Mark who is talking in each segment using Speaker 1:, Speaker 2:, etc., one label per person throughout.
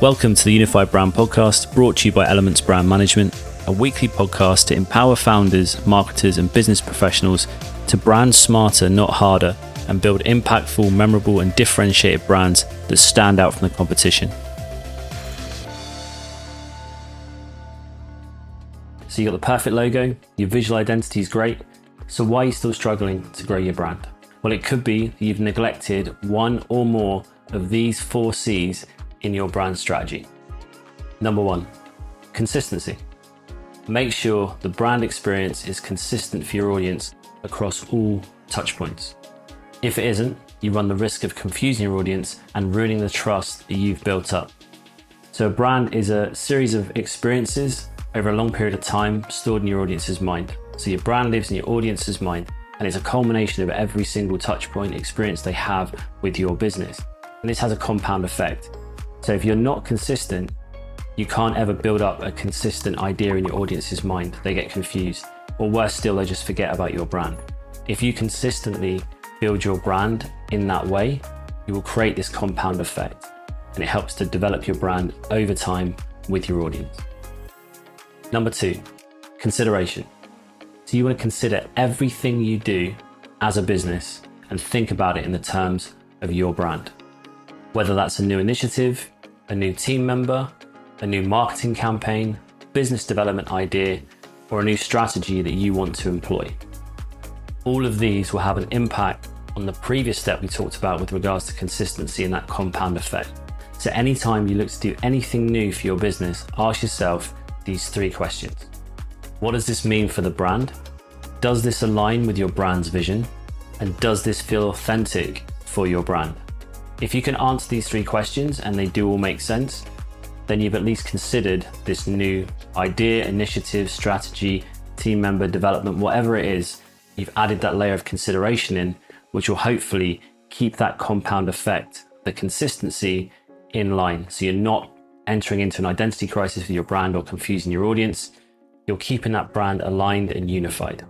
Speaker 1: Welcome to the Unified Brand Podcast, brought to you by Elements Brand Management, a weekly podcast to empower founders, marketers, and business professionals to brand smarter, not harder, and build impactful, memorable, and differentiated brands that stand out from the competition. So, you got the perfect logo, your visual identity is great. So, why are you still struggling to grow your brand? Well, it could be you've neglected one or more of these four C's in your brand strategy. Number one, consistency. Make sure the brand experience is consistent for your audience across all touchpoints. If it isn't, you run the risk of confusing your audience and ruining the trust that you've built up. So, a brand is a series of experiences over a long period of time stored in your audience's mind. So, your brand lives in your audience's mind and it's a culmination of every single touchpoint experience they have with your business. And this has a compound effect. So if you're not consistent, you can't ever build up a consistent idea in your audience's mind. They get confused. Or worse still, they just forget about your brand. If you consistently build your brand in that way, you will create this compound effect and it helps to develop your brand over time with your audience. Number two, consideration. So you want to consider everything you do as a business and think about it in the terms of your brand. Whether that's a new initiative, a new team member, a new marketing campaign, business development idea, or a new strategy that you want to employ. All of these will have an impact on the previous step we talked about with regards to consistency and that compound effect. So, anytime you look to do anything new for your business, ask yourself these three questions What does this mean for the brand? Does this align with your brand's vision? And does this feel authentic for your brand? If you can answer these three questions and they do all make sense, then you've at least considered this new idea, initiative, strategy, team member development, whatever it is, you've added that layer of consideration in, which will hopefully keep that compound effect, the consistency in line. So you're not entering into an identity crisis with your brand or confusing your audience. You're keeping that brand aligned and unified.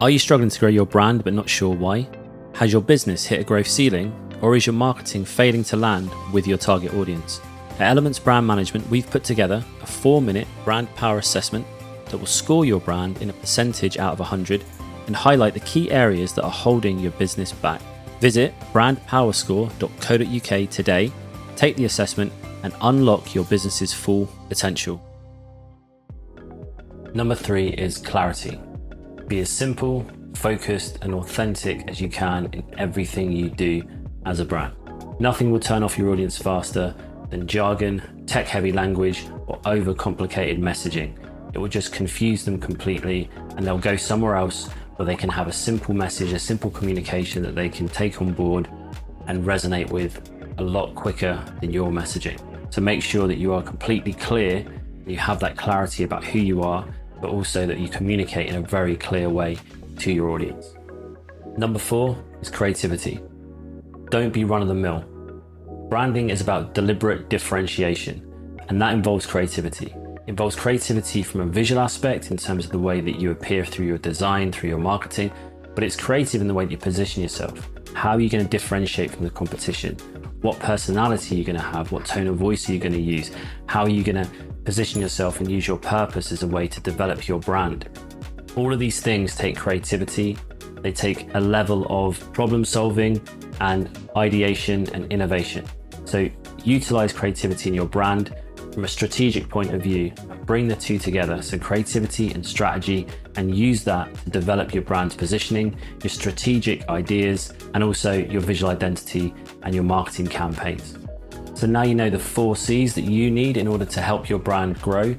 Speaker 1: Are you struggling to grow your brand but not sure why? Has your business hit a growth ceiling, or is your marketing failing to land with your target audience? At Elements Brand Management, we've put together a four minute brand power assessment that will score your brand in a percentage out of 100 and highlight the key areas that are holding your business back. Visit brandpowerscore.co.uk today, take the assessment, and unlock your business's full potential. Number three is clarity. Be as simple, focused, and authentic as you can in everything you do as a brand. Nothing will turn off your audience faster than jargon, tech heavy language, or overcomplicated messaging. It will just confuse them completely and they'll go somewhere else where they can have a simple message, a simple communication that they can take on board and resonate with a lot quicker than your messaging. So make sure that you are completely clear, you have that clarity about who you are, but also that you communicate in a very clear way to your audience. Number four is creativity. Don't be run of the mill. Branding is about deliberate differentiation, and that involves creativity. It involves creativity from a visual aspect in terms of the way that you appear through your design, through your marketing, but it's creative in the way that you position yourself. How are you going to differentiate from the competition? What personality are you going to have? What tone of voice are you going to use? How are you going to position yourself and use your purpose as a way to develop your brand? All of these things take creativity, they take a level of problem solving and ideation and innovation. So utilize creativity in your brand from a strategic point of view. Bring the two together, so creativity and strategy, and use that to develop your brand's positioning, your strategic ideas, and also your visual identity and your marketing campaigns. So now you know the four C's that you need in order to help your brand grow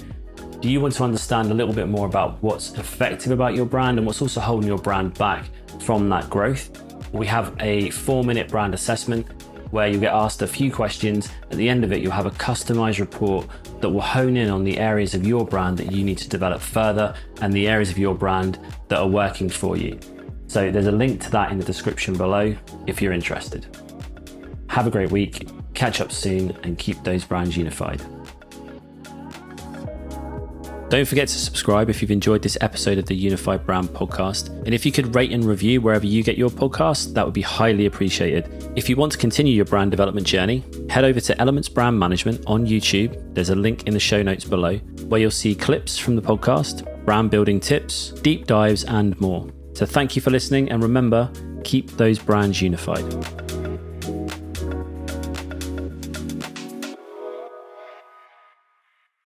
Speaker 1: do you want to understand a little bit more about what's effective about your brand and what's also holding your brand back from that growth? We have a four minute brand assessment where you get asked a few questions. At the end of it, you'll have a customized report that will hone in on the areas of your brand that you need to develop further and the areas of your brand that are working for you. So there's a link to that in the description below if you're interested. Have a great week, catch up soon, and keep those brands unified. Don't forget to subscribe if you've enjoyed this episode of the Unified Brand podcast. And if you could rate and review wherever you get your podcast, that would be highly appreciated. If you want to continue your brand development journey, head over to Elements Brand Management on YouTube. There's a link in the show notes below where you'll see clips from the podcast, brand building tips, deep dives, and more. So thank you for listening, and remember, keep those brands unified.